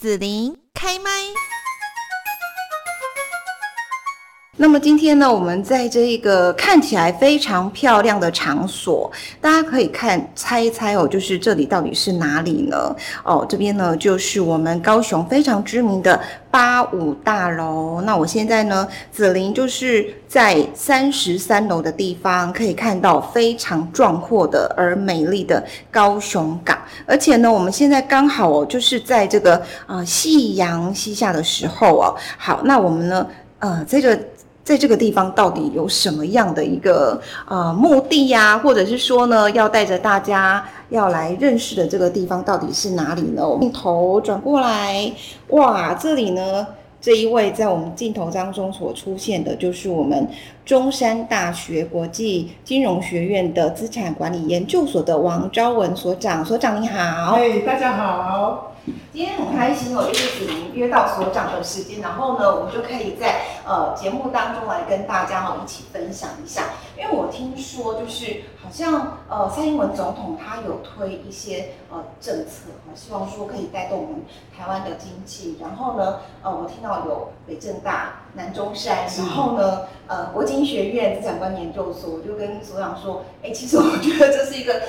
子琳开麦。那么今天呢，我们在这一个看起来非常漂亮的场所，大家可以看猜一猜哦，就是这里到底是哪里呢？哦，这边呢就是我们高雄非常知名的八五大楼。那我现在呢，子琳就是在三十三楼的地方，可以看到非常壮阔的而美丽的高雄港。而且呢，我们现在刚好哦，就是在这个呃夕阳西下的时候哦。好，那我们呢，呃，这个。在这个地方到底有什么样的一个呃目的呀？或者是说呢，要带着大家要来认识的这个地方到底是哪里呢？镜头转过来，哇，这里呢，这一位在我们镜头当中所出现的就是我们中山大学国际金融学院的资产管理研究所的王昭文所长。所长你好，哎，大家好。今天很开心哦，就是子琳约到所长的时间，然后呢，我们就可以在呃节目当中来跟大家哦一起分享一下。因为我听说就是好像呃蔡英文总统他有推一些呃政策，希望说可以带动我们台湾的经济。然后呢，呃我听到有北政大、南中山，然后呢呃国经学院资产管理研究所，我就跟所长说，哎，其实我觉得这是一个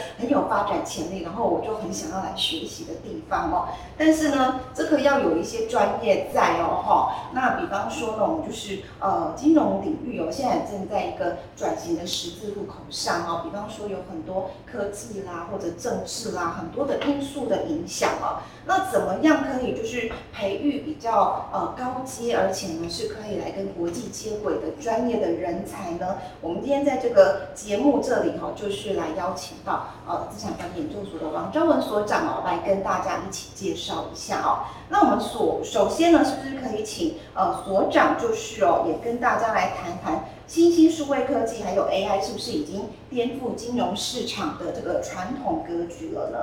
发展潜力，然后我就很想要来学习的地方哦。但是呢，这个要有一些专业在哦，哈。那比方说呢，我们就是呃金融领域哦，现在正在一个转型的十字路口上哦。比方说有很多科技啦，或者政治啦，很多的因素的影响哦。那怎么样可以就是培育比较呃高阶，而且呢是可以来跟国际接轨的专业的人才呢？我们今天在这个节目这里哈，就是来邀请到呃资产管理研究所的王昭文所长哦，来跟大家一起介绍一下哦。那我们所首先呢，是不是可以请呃所长就是哦，也跟大家来谈谈新兴数位科技还有 AI 是不是已经颠覆金融市场的这个传统格局了呢？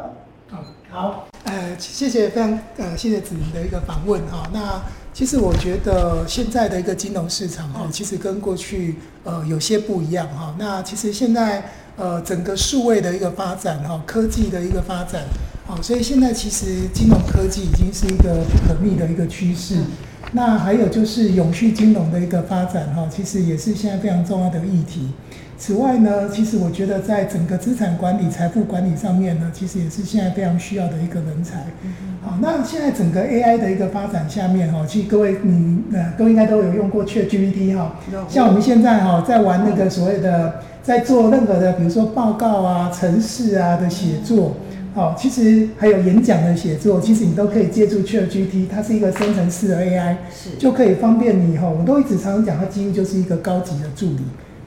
嗯，好，呃，谢谢非常呃谢谢子琳的一个访问哈。那其实我觉得现在的一个金融市场哈，其实跟过去呃有些不一样哈。那其实现在呃整个数位的一个发展哈，科技的一个发展。好，所以现在其实金融科技已经是一个不可逆的一个趋势。那还有就是永续金融的一个发展，哈，其实也是现在非常重要的议题。此外呢，其实我觉得在整个资产管理、财富管理上面呢，其实也是现在非常需要的一个人才。好，那现在整个 AI 的一个发展下面，哈，其实各位你呃，各位应该都有用过 ChatGPT 哈，像我们现在哈在玩那个所谓的，在做任何的，比如说报告啊、程式啊的写作。哦，其实还有演讲的写作，其实你都可以借助 ChatGPT，它是一个生成式的 AI，是就可以方便你哈。我都一直常常讲，它几乎就是一个高级的助理，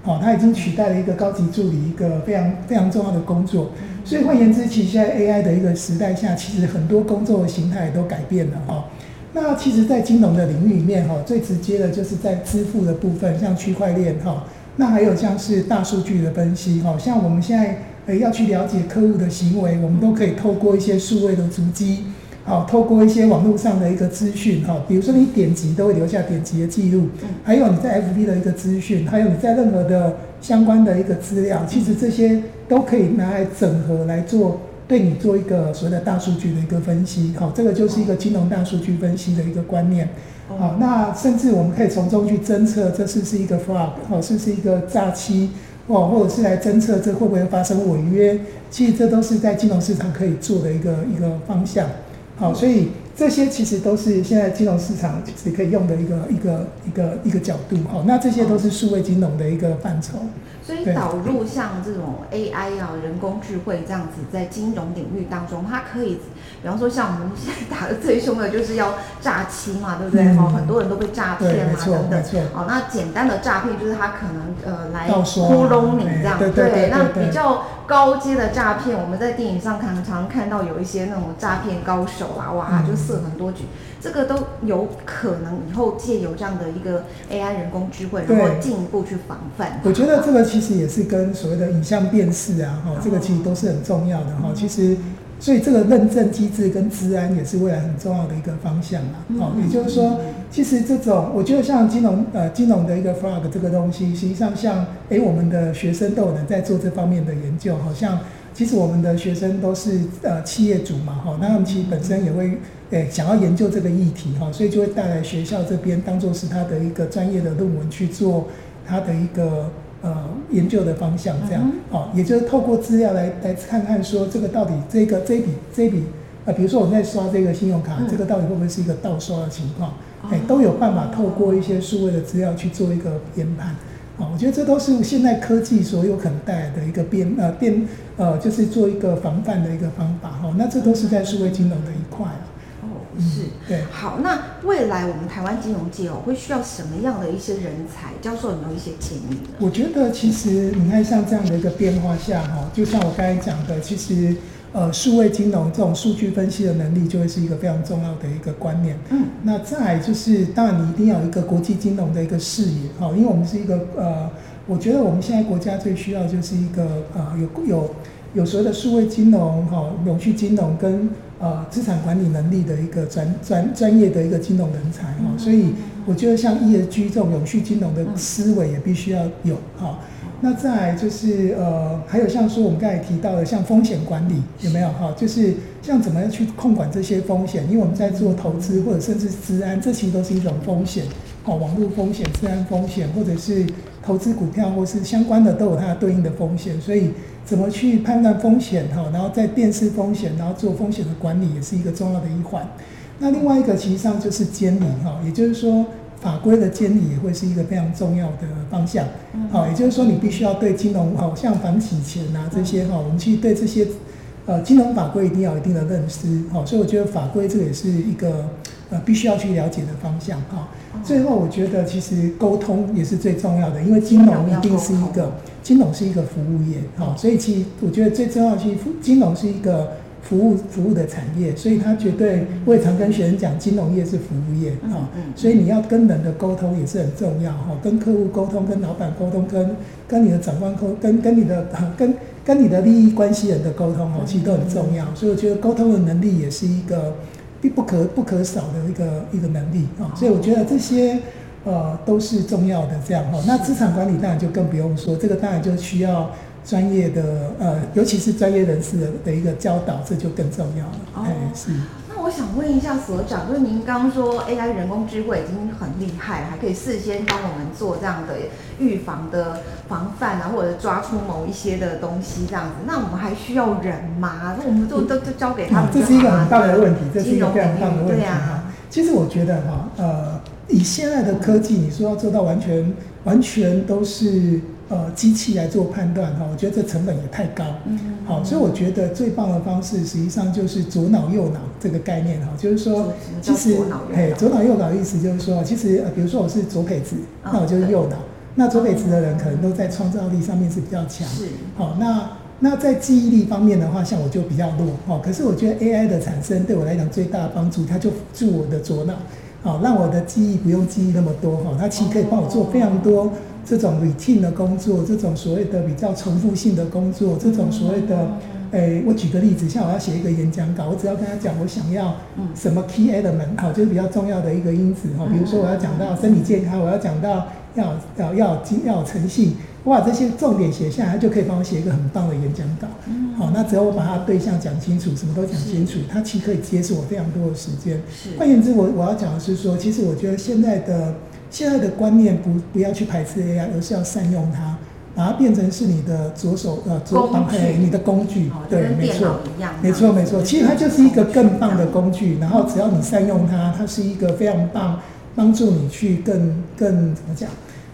哦，它已经取代了一个高级助理一个非常非常重要的工作。所以换言之，其实现在 AI 的一个时代下，其实很多工作的形态都改变了哈。那其实，在金融的领域里面哈，最直接的就是在支付的部分，像区块链哈，那还有像是大数据的分析哈，像我们现在。诶，要去了解客户的行为，我们都可以透过一些数位的足迹，好，透过一些网络上的一个资讯，哈，比如说你点击都会留下点击的记录，还有你在 FB 的一个资讯，还有你在任何的相关的一个资料，其实这些都可以拿来整合来做，对你做一个所谓的大数据的一个分析，好，这个就是一个金融大数据分析的一个观念，好，那甚至我们可以从中去侦测这是不是一个 fraud，好，是不是一个诈欺。哦，或者是来侦测这会不会发生违约，其实这都是在金融市场可以做的一个一个方向。好，所以这些其实都是现在金融市场其实可以用的一个一个一个一个角度。好，那这些都是数位金融的一个范畴。所以导入像这种 AI 啊，人工智慧这样子，在金融领域当中，它可以，比方说像我们现在打的最凶的就是要诈欺嘛，对不对？哦、嗯，很多人都被诈骗啊等等。哦，那简单的诈骗就是他可能呃来糊弄你这样。对，对，对，对，对，那比较高阶的诈骗，我们在电影上常常看到有一些那种诈骗高手啦，哇，就设很多局。这个都有可能以后借由这样的一个 AI 人工智慧，然后进一步去防范。我觉得这个其实也是跟所谓的影像辨识啊，哈，这个其实都是很重要的哈。其实，所以这个认证机制跟治安也是未来很重要的一个方向啊。哦，也就是说，其实这种我觉得像金融呃金融的一个 fraud 这个东西，实际上像诶我们的学生都有人在做这方面的研究，好像。其实我们的学生都是呃企业主嘛，哈，那他们其实本身也会诶想要研究这个议题哈，所以就会带来学校这边当做是他的一个专业的论文去做他的一个呃研究的方向，这样，哦，也就是透过资料来来看看说这个到底这个这一笔这一笔呃，比如说我在刷这个信用卡，这个到底会不会是一个盗刷的情况？哎，都有办法透过一些数位的资料去做一个研判。啊我觉得这都是现在科技所有可能带来的一个变呃变呃，就是做一个防范的一个方法哈。那这都是在数位金融的一块啊。哦，是，对。好，那未来我们台湾金融界哦，会需要什么样的一些人才？教授有没有一些建议呢？我觉得其实你看像这样的一个变化下哈，就像我刚才讲的，其实。呃，数位金融这种数据分析的能力就会是一个非常重要的一个观念。嗯，那再就是，当然你一定要有一个国际金融的一个视野，哈，因为我们是一个呃，我觉得我们现在国家最需要就是一个呃，有有有所谓的数位金融，哈，永续金融跟呃资产管理能力的一个专专专业的一个金融人才，哈，所以我觉得像 ESG 这种永续金融的思维也必须要有，哈。那再就是呃，还有像说我们刚才提到的，像风险管理有没有哈？就是像怎么样去控管这些风险？因为我们在做投资或者甚至资安，这其实都是一种风险，哦，网络风险、资安风险，或者是投资股票或是相关的都有它对应的风险。所以怎么去判断风险哈？然后在辨识风险，然后做风险的管理，也是一个重要的一环。那另外一个其实上就是监理哈，也就是说。法规的监理也会是一个非常重要的方向，好，也就是说你必须要对金融，好像反洗钱啊这些哈，我们去对这些呃金融法规一定要有一定的认识，好，所以我觉得法规这个也是一个呃必须要去了解的方向哈。最后我觉得其实沟通也是最重要的，因为金融一定是一个金融是一个服务业，好，所以其实我觉得最重要的是金融是一个。服务服务的产业，所以他绝对，我也常跟学生讲，金融业是服务业啊，所以你要跟人的沟通也是很重要哈，跟客户沟通，跟老板沟通，跟跟你的长官沟，跟跟你的跟跟你的利益关系人的沟通哦，其实都很重要，所以我觉得沟通的能力也是一个必不可不可少的一个一个能力啊，所以我觉得这些呃都是重要的这样哈，那资产管理当然就更不用说，这个当然就需要。专业的呃，尤其是专业人士的的一个教导，这就更重要了。哦，是。想问一下所长，就是您刚刚说 AI 人工智慧已经很厉害，还可以事先帮我们做这样的预防的防范啊，或者抓出某一些的东西这样子。那我们还需要人吗？那我们就都都交给他们？这是一个很大的问题，这是一个非常大的问题。对啊。其实我觉得哈，呃，以现在的科技，你说要做到完全完全都是。呃，机器来做判断哈，我觉得这成本也太高。嗯，好，所以我觉得最棒的方式，实际上就是左脑右脑这个概念哈，就是说，其实，哎，左脑右脑意思就是说，其实，呃，比如说我是左撇子，那我就是右脑，那左撇子的人可能都在创造力上面是比较强。是，好，那那在记忆力方面的话，像我就比较弱。哈，可是我觉得 AI 的产生对我来讲最大的帮助，它就辅助我的左脑，好，让我的记忆不用记忆那么多哈，它其实可以帮我做非常多。这种 routine 的工作，这种所谓的比较重复性的工作，这种所谓的，诶，我举个例子，像我要写一个演讲稿，我只要跟他讲我想要什么 key element，好，就是比较重要的一个因子哈，比如说我要讲到身体健康，我要讲到要要要要有诚信，我把这些重点写下来，他就可以帮我写一个很棒的演讲稿。好，那只要我把他对象讲清楚，什么都讲清楚，他其实可以节省我非常多的时间。换言之，我我要讲的是说，其实我觉得现在的。现在的观念不不要去排斥 AI，而是要善用它，把它变成是你的左手呃左帮配你的工具，对，没错，没错没错，其实它就是一个更棒的工具，然后只要你善用它，它是一个非常棒，帮助你去更更怎么讲，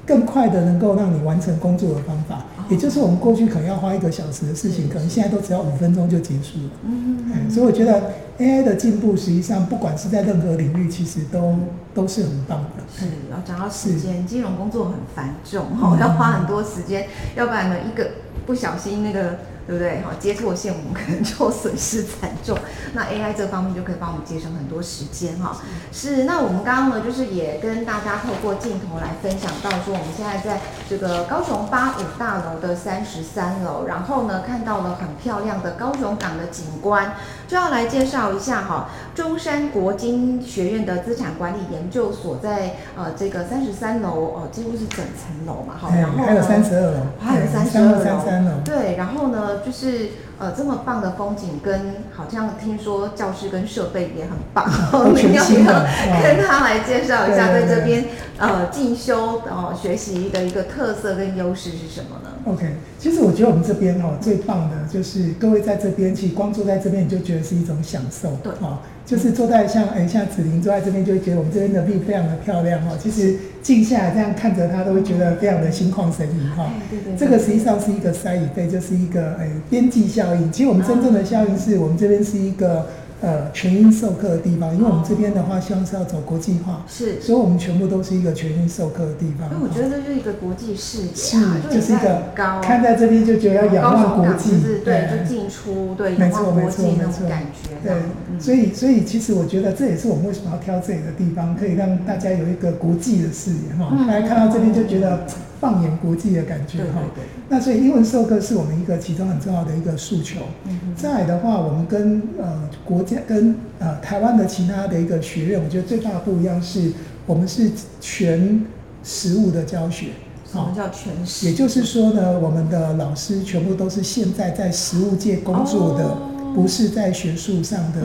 更快的能够让你完成工作的方法。也就是我们过去可能要花一个小时的事情，可能现在都只要五分钟就结束了。嗯嗯。所以我觉得 AI 的进步，实际上不管是在任何领域，其实都都是很棒的。是，然后讲到时间，金融工作很繁重，哈，要花很多时间，要不然呢，一个不小心那个。对不对？哈，接错线我们可能就 损失惨重。那 AI 这方面就可以帮我们节省很多时间哈。是，那我们刚刚呢，就是也跟大家透过镜头来分享到说，我们现在在这个高雄八五大楼的三十三楼，然后呢看到了很漂亮的高雄港的景观，就要来介绍一下哈。中山国经学院的资产管理研究所在呃这个三十三楼哦，几乎是整层楼嘛哈。然后还有三十二楼，还有三十二楼，对，然后呢。了就是呃这么棒的风景，跟好像听说教室跟设备也很棒，你要不要，跟他来介绍一下在这边呃进修呃学习的一个特色跟优势是什么呢？OK，其实我觉得我们这边哈最棒的就是各位在这边，其实光坐在这边你就觉得是一种享受，对啊。就是坐在像哎像子琳坐在这边，就会觉得我们这边的 view 非常的漂亮哈。其实静下来这样看着他，都会觉得非常的心旷神怡哈。对对。这个实际上是一个塞椅费，就是一个哎边际效应。其实我们真正的效应是我们这边是一个。呃，全英授课的地方，因为我们这边的话，希望是要走国际化，是，所以我们全部都是一个全英授课的地方。那我觉得这是一个国际视野，是，就是一个高，看在这边就觉得要仰望国际，对，就进出，对，没错没错没错，感觉，对，所以所以其实我觉得这也是我们为什么要挑这里的地方，可以让大家有一个国际的视野哈，大家看到这边就觉得。放眼国际的感觉哈，那所以英文授课是我们一个其中很重要的一个诉求。再来的话，我们跟呃国家跟呃台湾的其他的一个学院，我觉得最大的不一样是我们是全实物的教学。什么叫全实？也就是说呢，我们的老师全部都是现在在实物界工作的，不是在学术上的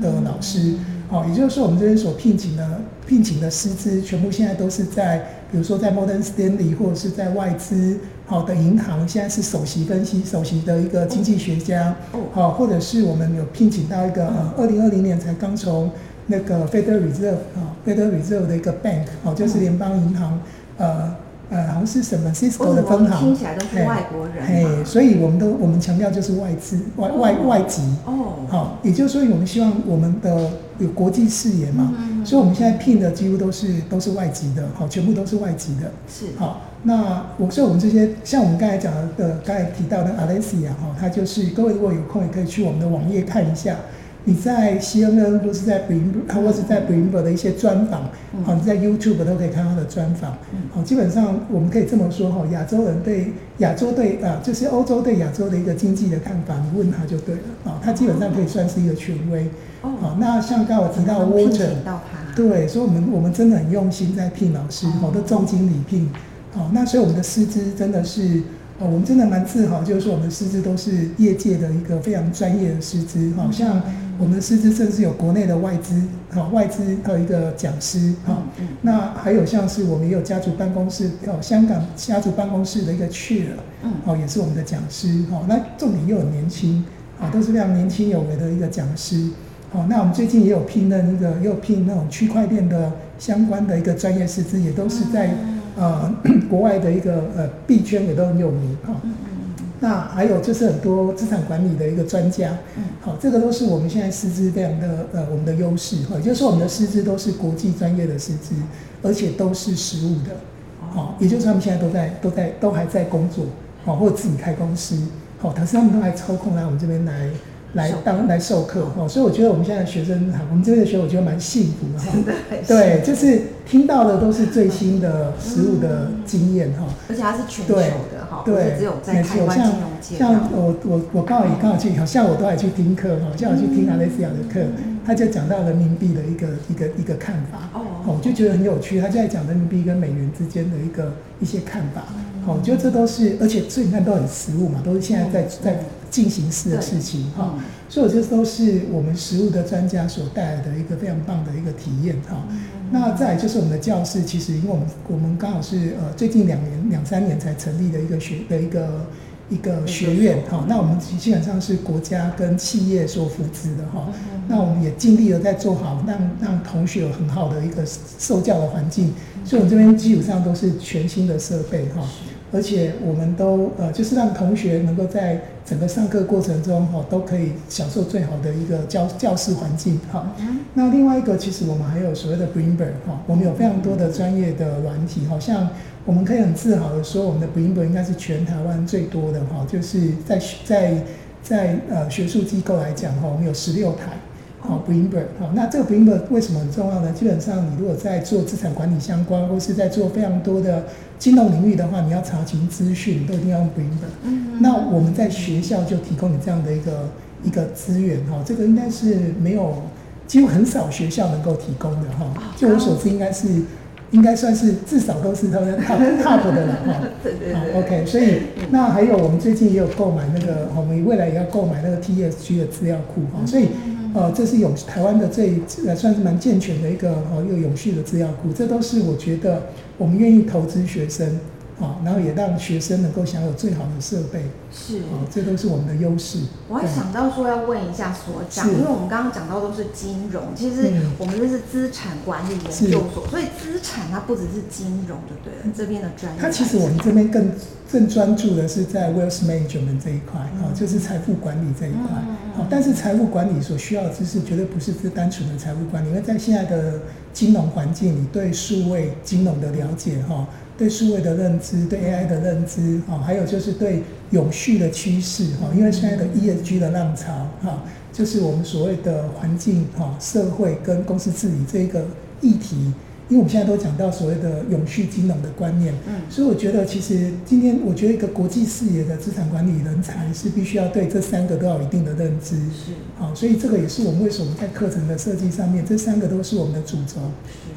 的老师。好，也就是说，我们这边所聘请的聘请的师资，全部现在都是在，比如说在 Modern Stanley 或者是在外资好的银行，现在是首席分析、首席的一个经济学家，好，或者是我们有聘请到一个呃，二零二零年才刚从那个 Federal Reserve 啊，Federal Reserve 的一个 bank，哦，就是联邦银行，呃。呃，好像是什么 Cisco 的分行，听起来都是外国人。哎，所以我们都我们强调就是外资外外外籍。哦。好，也就是说，我们希望我们的有国际视野嘛。嗯。所以我们现在聘的几乎都是都是外籍的，好，全部都是外籍的。是。好，那我说我们这些，像我们刚才讲的，刚才提到的 Alessia 哈，他就是各位如果有空也可以去我们的网页看一下。你在 CNN 或是在 Bloomberg 或是在 Bloomberg 的一些专访，好，你在 YouTube 都可以看他的专访。好，基本上我们可以这么说哈，亚洲人对亚洲对啊，就是欧洲对亚洲的一个经济的看法，你问他就对了啊，他基本上可以算是一个权威。好，那像刚才我提到 Walter，对，所以我们我们真的很用心在聘老师，好多重金礼聘。好，那所以我们的师资真的是。哦我们真的蛮自豪，就是说我们的师资都是业界的一个非常专业的师资，好像我们的师资甚至有国内的外资，好外资还有一个讲师，好，那还有像是我们也有家族办公室，哦，香港家族办公室的一个 chair，哦，也是我们的讲师，好，那重点又很年轻，啊，都是非常年轻有为的一个讲师，好，那我们最近也有聘任一个，又聘那种区块链的相关的一个专业师资，也都是在。呃，国外的一个呃币圈也都很有名哈。那还有就是很多资产管理的一个专家。嗯。好，这个都是我们现在师资非常的呃我们的优势哈，也就是说我们的师资都是国际专业的师资，而且都是实务的。好，也就是他们现在都在都在都还在工作，好，或者自己开公司，好，但是他们都还抽空来我们这边来。来当来授课哦，所以我觉得我们现在学生哈，我们这边的学生我觉得蛮幸福的哈。对，就是听到的都是最新的实物的经验哈。而且它是全球的哈，不是只有在台湾金融界。像我我我刚好也刚好去，好像我都还去听课哈，像我去听 Alessia 的课，他就讲到人民币的一个一个一个看法哦，我就觉得很有趣，他就在讲人民币跟美元之间的一个一些看法。好，我觉得这都是，而且所以你看都很实物嘛，都是现在在在。进行式的事情哈，所以我觉得都是我们实物的专家所带来的一个非常棒的一个体验哈。那再就是我们的教室，其实因为我们我们刚好是呃最近两年两三年才成立的一个学的一个一个学院哈。那我们基本上是国家跟企业所扶持的哈。那我们也尽力的在做好，让让同学有很好的一个受教的环境。所以我们这边基本上都是全新的设备哈。而且我们都呃，就是让同学能够在整个上课过程中哈，都可以享受最好的一个教教室环境哈。那另外一个，其实我们还有所谓的 Bloomberg 哈，我们有非常多的专业的软体，好像我们可以很自豪的说，我们的 Bloomberg 应该是全台湾最多的哈，就是在在在呃学术机构来讲哈，我们有十六台。好，Bloomberg 好，那这个 Bloomberg 为什么很重要呢？基本上，你如果在做资产管理相关，或是在做非常多的金融领域的话，你要查询资讯，都一定要用 Bloomberg。嗯嗯。那我们在学校就提供你这样的一个一个资源哈，这个应该是没有，几乎很少学校能够提供的哈。就我所知，应该是应该算是至少都是他们 top top 的了哈。对 对对。好，OK，所以那还有我们最近也有购买那个，我们未来也要购买那个 TSG 的资料库哈，所以呃，这是永台湾的最呃算是蛮健全的一个哦又永续的资料库，这都是我觉得我们愿意投资学生。好，然后也让学生能够享有最好的设备，是，哦，这都是我们的优势。我还想到说要问一下所长，因为我们刚刚讲到都是金融，其实我们这是资产管理研究所，所以资产它不只是金融就对了，这边的专业。它其实我们这边更更专注的是在 wealth management 这一块，啊，就是财富管理这一块。好，但是财富管理所需要的知识绝对不是只单纯的财富管理，因为在现在的金融环境你，对数位金融的了解，哈。对数位的认知，对 AI 的认知，哈，还有就是对永续的趋势，哈，因为现在的 ESG 的浪潮，哈，就是我们所谓的环境，哈，社会跟公司治理这一个议题，因为我们现在都讲到所谓的永续金融的观念，嗯，所以我觉得其实今天我觉得一个国际视野的资产管理人才是必须要对这三个都要有一定的认知，是，好，所以这个也是我们为什么在课程的设计上面，这三个都是我们的主轴，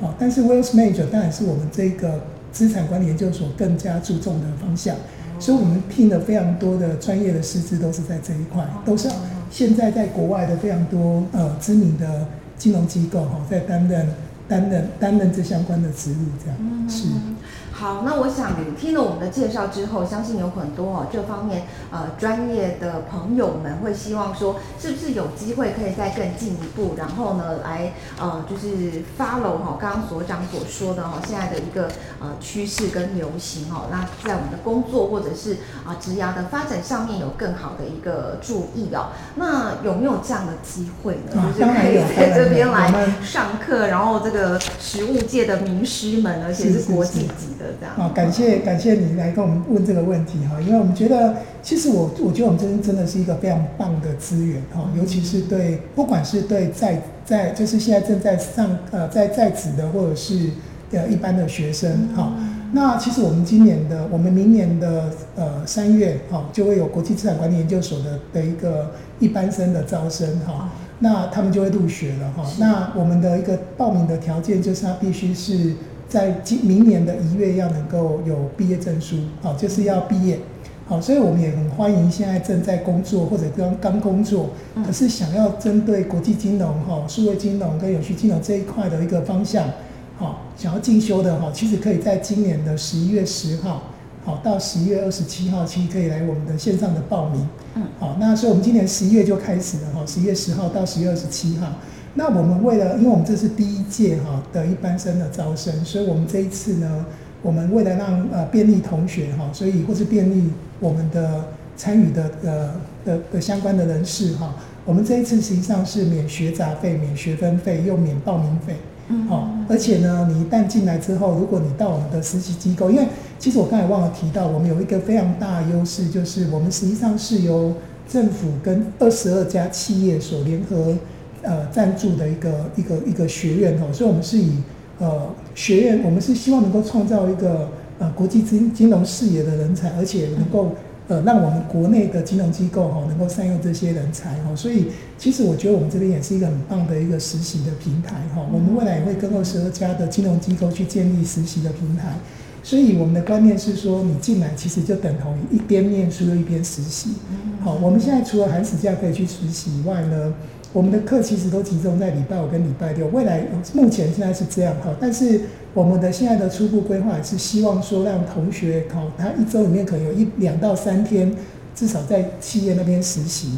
好，但是 Wealth Manager 当然是我们这个。资产管理研究所更加注重的方向，所以我们聘了非常多的专业的师资，都是在这一块，都是现在在国外的非常多呃知名的金融机构哈，在担任担任担任这相关的职务，这样是。好，那我想听了我们的介绍之后，相信有很多哦这方面呃专业的朋友们会希望说，是不是有机会可以再更进一步，然后呢来呃就是 follow 哈刚刚所长所说的哈现在的一个呃趋势跟流行哦，那在我们的工作或者是啊职涯的发展上面有更好的一个注意哦。那有没有这样的机会呢？啊、就是可以在这边来上课，然后这个实物界的名师们，而且是国际级的。啊，感谢感谢你来跟我们问这个问题哈，因为我们觉得，其实我我觉得我们这边真的是一个非常棒的资源哈，尤其是对不管是对在在就是现在正在上呃在在职的或者是呃一般的学生哈，那其实我们今年的我们明年的呃三月哈就会有国际资产管理研究所的的一个一般生的招生哈，那他们就会入学了哈，那我们的一个报名的条件就是他必须是。在今明年的一月要能够有毕业证书，好，就是要毕业，好，所以我们也很欢迎现在正在工作或者刚刚工作，可是想要针对国际金融、哈数位金融跟永续金融这一块的一个方向，好，想要进修的哈，其实可以在今年的十一月十号，好到十一月二十七号其实可以来我们的线上的报名，嗯，好，那所以我们今年十一月就开始了哈，十一月十号到十一月二十七号。那我们为了，因为我们这是第一届哈的一般生的招生，所以我们这一次呢，我们为了让呃便利同学哈，所以或是便利我们的参与的呃的的相关的人士哈，我们这一次实际上是免学杂费、免学分费又免报名费，嗯，好，而且呢，你一旦进来之后，如果你到我们的实习机构，因为其实我刚才忘了提到，我们有一个非常大的优势，就是我们实际上是由政府跟二十二家企业所联合。呃，赞助的一个一个一个学院哦，所以我们是以呃学院，我们是希望能够创造一个呃国际金金融视野的人才，而且能够呃让我们国内的金融机构哈能够善用这些人才哦，所以其实我觉得我们这边也是一个很棒的一个实习的平台哈，我们未来也会跟二十二家的金融机构去建立实习的平台，所以我们的观念是说，你进来其实就等同于一边念书又一边实习，好，我们现在除了寒暑假可以去实习以外呢。我们的课其实都集中在礼拜五跟礼拜六，未来目前现在是这样哈，但是我们的现在的初步规划是希望说让同学考他一周里面可能有一两到三天，至少在企业那边实习，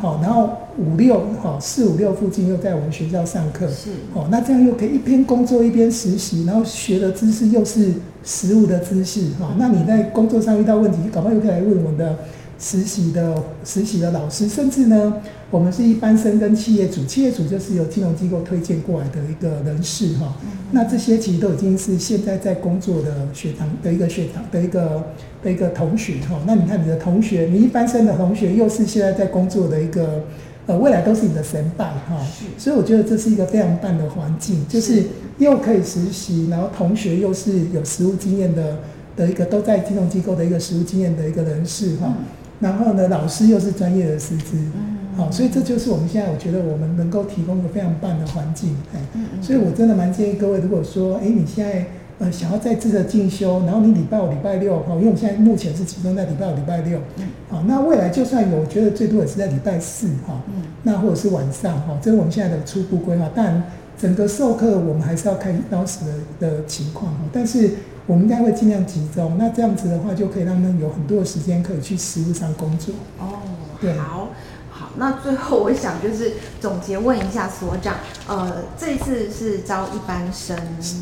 好，然后五六哈四五六附近又在我们学校上课，是，哦，那这样又可以一边工作一边实习，然后学的知识又是实务的知识哈，那你在工作上遇到问题，搞不好又可以来问我们的。实习的实习的老师，甚至呢，我们是一般生跟企业主，企业主就是由金融机构推荐过来的一个人士哈。那这些其实都已经是现在在工作的学堂的一个学堂的一个的一个同学哈。那你看你的同学，你一般生的同学，又是现在在工作的一个呃，未来都是你的神伴哈。所以我觉得这是一个非常棒的环境，就是又可以实习，然后同学又是有实务经验的的一个都在金融机构的一个实务经验的一个人士哈。然后呢，老师又是专业的师资，好，所以这就是我们现在我觉得我们能够提供一个非常棒的环境，哎，所以我真的蛮建议各位，如果说，哎，你现在呃想要再次的进修，然后你礼拜五、礼拜六哈，因为我们现在目前是集中在礼拜五、礼拜六，嗯，好，那未来就算有，我觉得最多也是在礼拜四哈，嗯，那或者是晚上哈，这是我们现在的初步规划。但整个授课我们还是要看当时的的情况哈，但是我们应该会尽量集中，那这样子的话就可以让他们有很多的时间可以去实务上工作。哦，对，好。那最后我想就是总结问一下所长，呃，这一次是招一般生，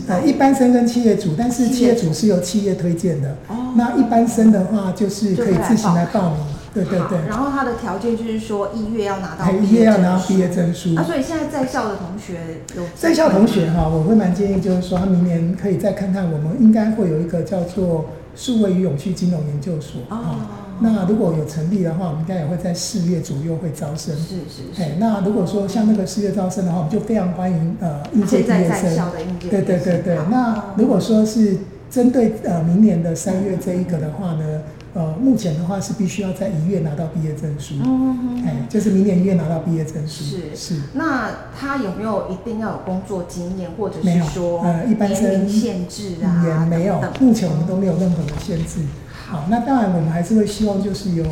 呃，一般生跟企业主，但是企业主是由企业推荐的，哦，那一般生的话就是可以自行来报名，对对对。然后他的条件就是说一月要拿到一月要拿到毕业证书。啊，所以现在在校的同学有在校同学哈，我会蛮建议就是说他明年可以再看看，我们应该会有一个叫做数位与永续金融研究所哦。那如果有成立的话，我们应该也会在四月左右会招生。是是是。哎，那如果说像那个四月招生的话，我们就非常欢迎呃应届毕业生。在在校的应届毕业生。对对对对。那如果说是针对呃明年的三月这一个的话呢，呃，目前的话是必须要在一月拿到毕业证书。嗯。哎，就是明年一月拿到毕业证书。是是。那他有没有一定要有工作经验，或者是说呃一般生限制啊？也没有，目前我们都没有任何的限制。好，那当然我们还是会希望就是由，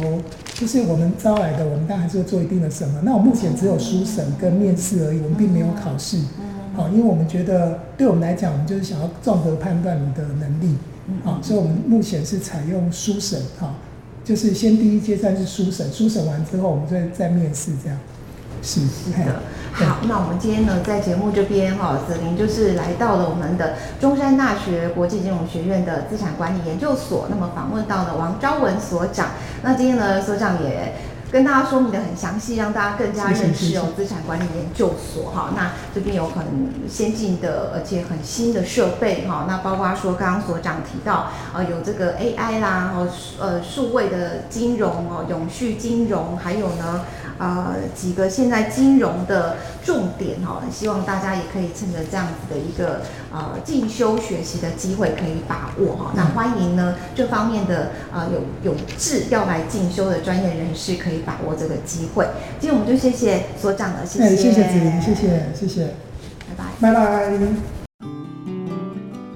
就是我们招来的，我们当然还是会做一定的审核。那我目前只有书审跟面试而已，我们并没有考试。好，因为我们觉得对我们来讲，我们就是想要综合判断你的能力。啊，所以我们目前是采用书审。哈，就是先第一阶段是书审，书审完之后，我们再再面试这样。是是的。好，那我们今天呢，在节目这边哈，子琳就是来到了我们的中山大学国际金融学院的资产管理研究所，那么访问到了王昭文所长。那今天呢，所长也跟大家说明的很详细，让大家更加认识哦资产管理研究所哈。那这边有很先进的而且很新的设备哈，那包括说刚刚所长提到呃有这个 AI 啦，哦呃数位的金融哦永续金融，还有呢。呃，几个现在金融的重点哈，希望大家也可以趁着这样子的一个呃进修学习的机会可以把握哈。那欢迎呢这方面的呃有有志要来进修的专业人士可以把握这个机会。今天我们就谢谢所长了，谢谢，谢谢子琳，谢谢，谢谢，拜拜，拜拜。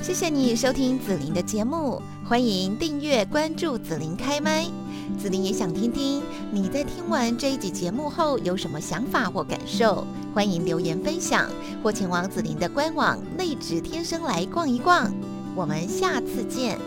谢谢你收听紫琳的节目，欢迎订阅关注紫琳开麦。子琳也想听听你在听完这一集节目后有什么想法或感受，欢迎留言分享，或前往子琳的官网内职天生来逛一逛。我们下次见。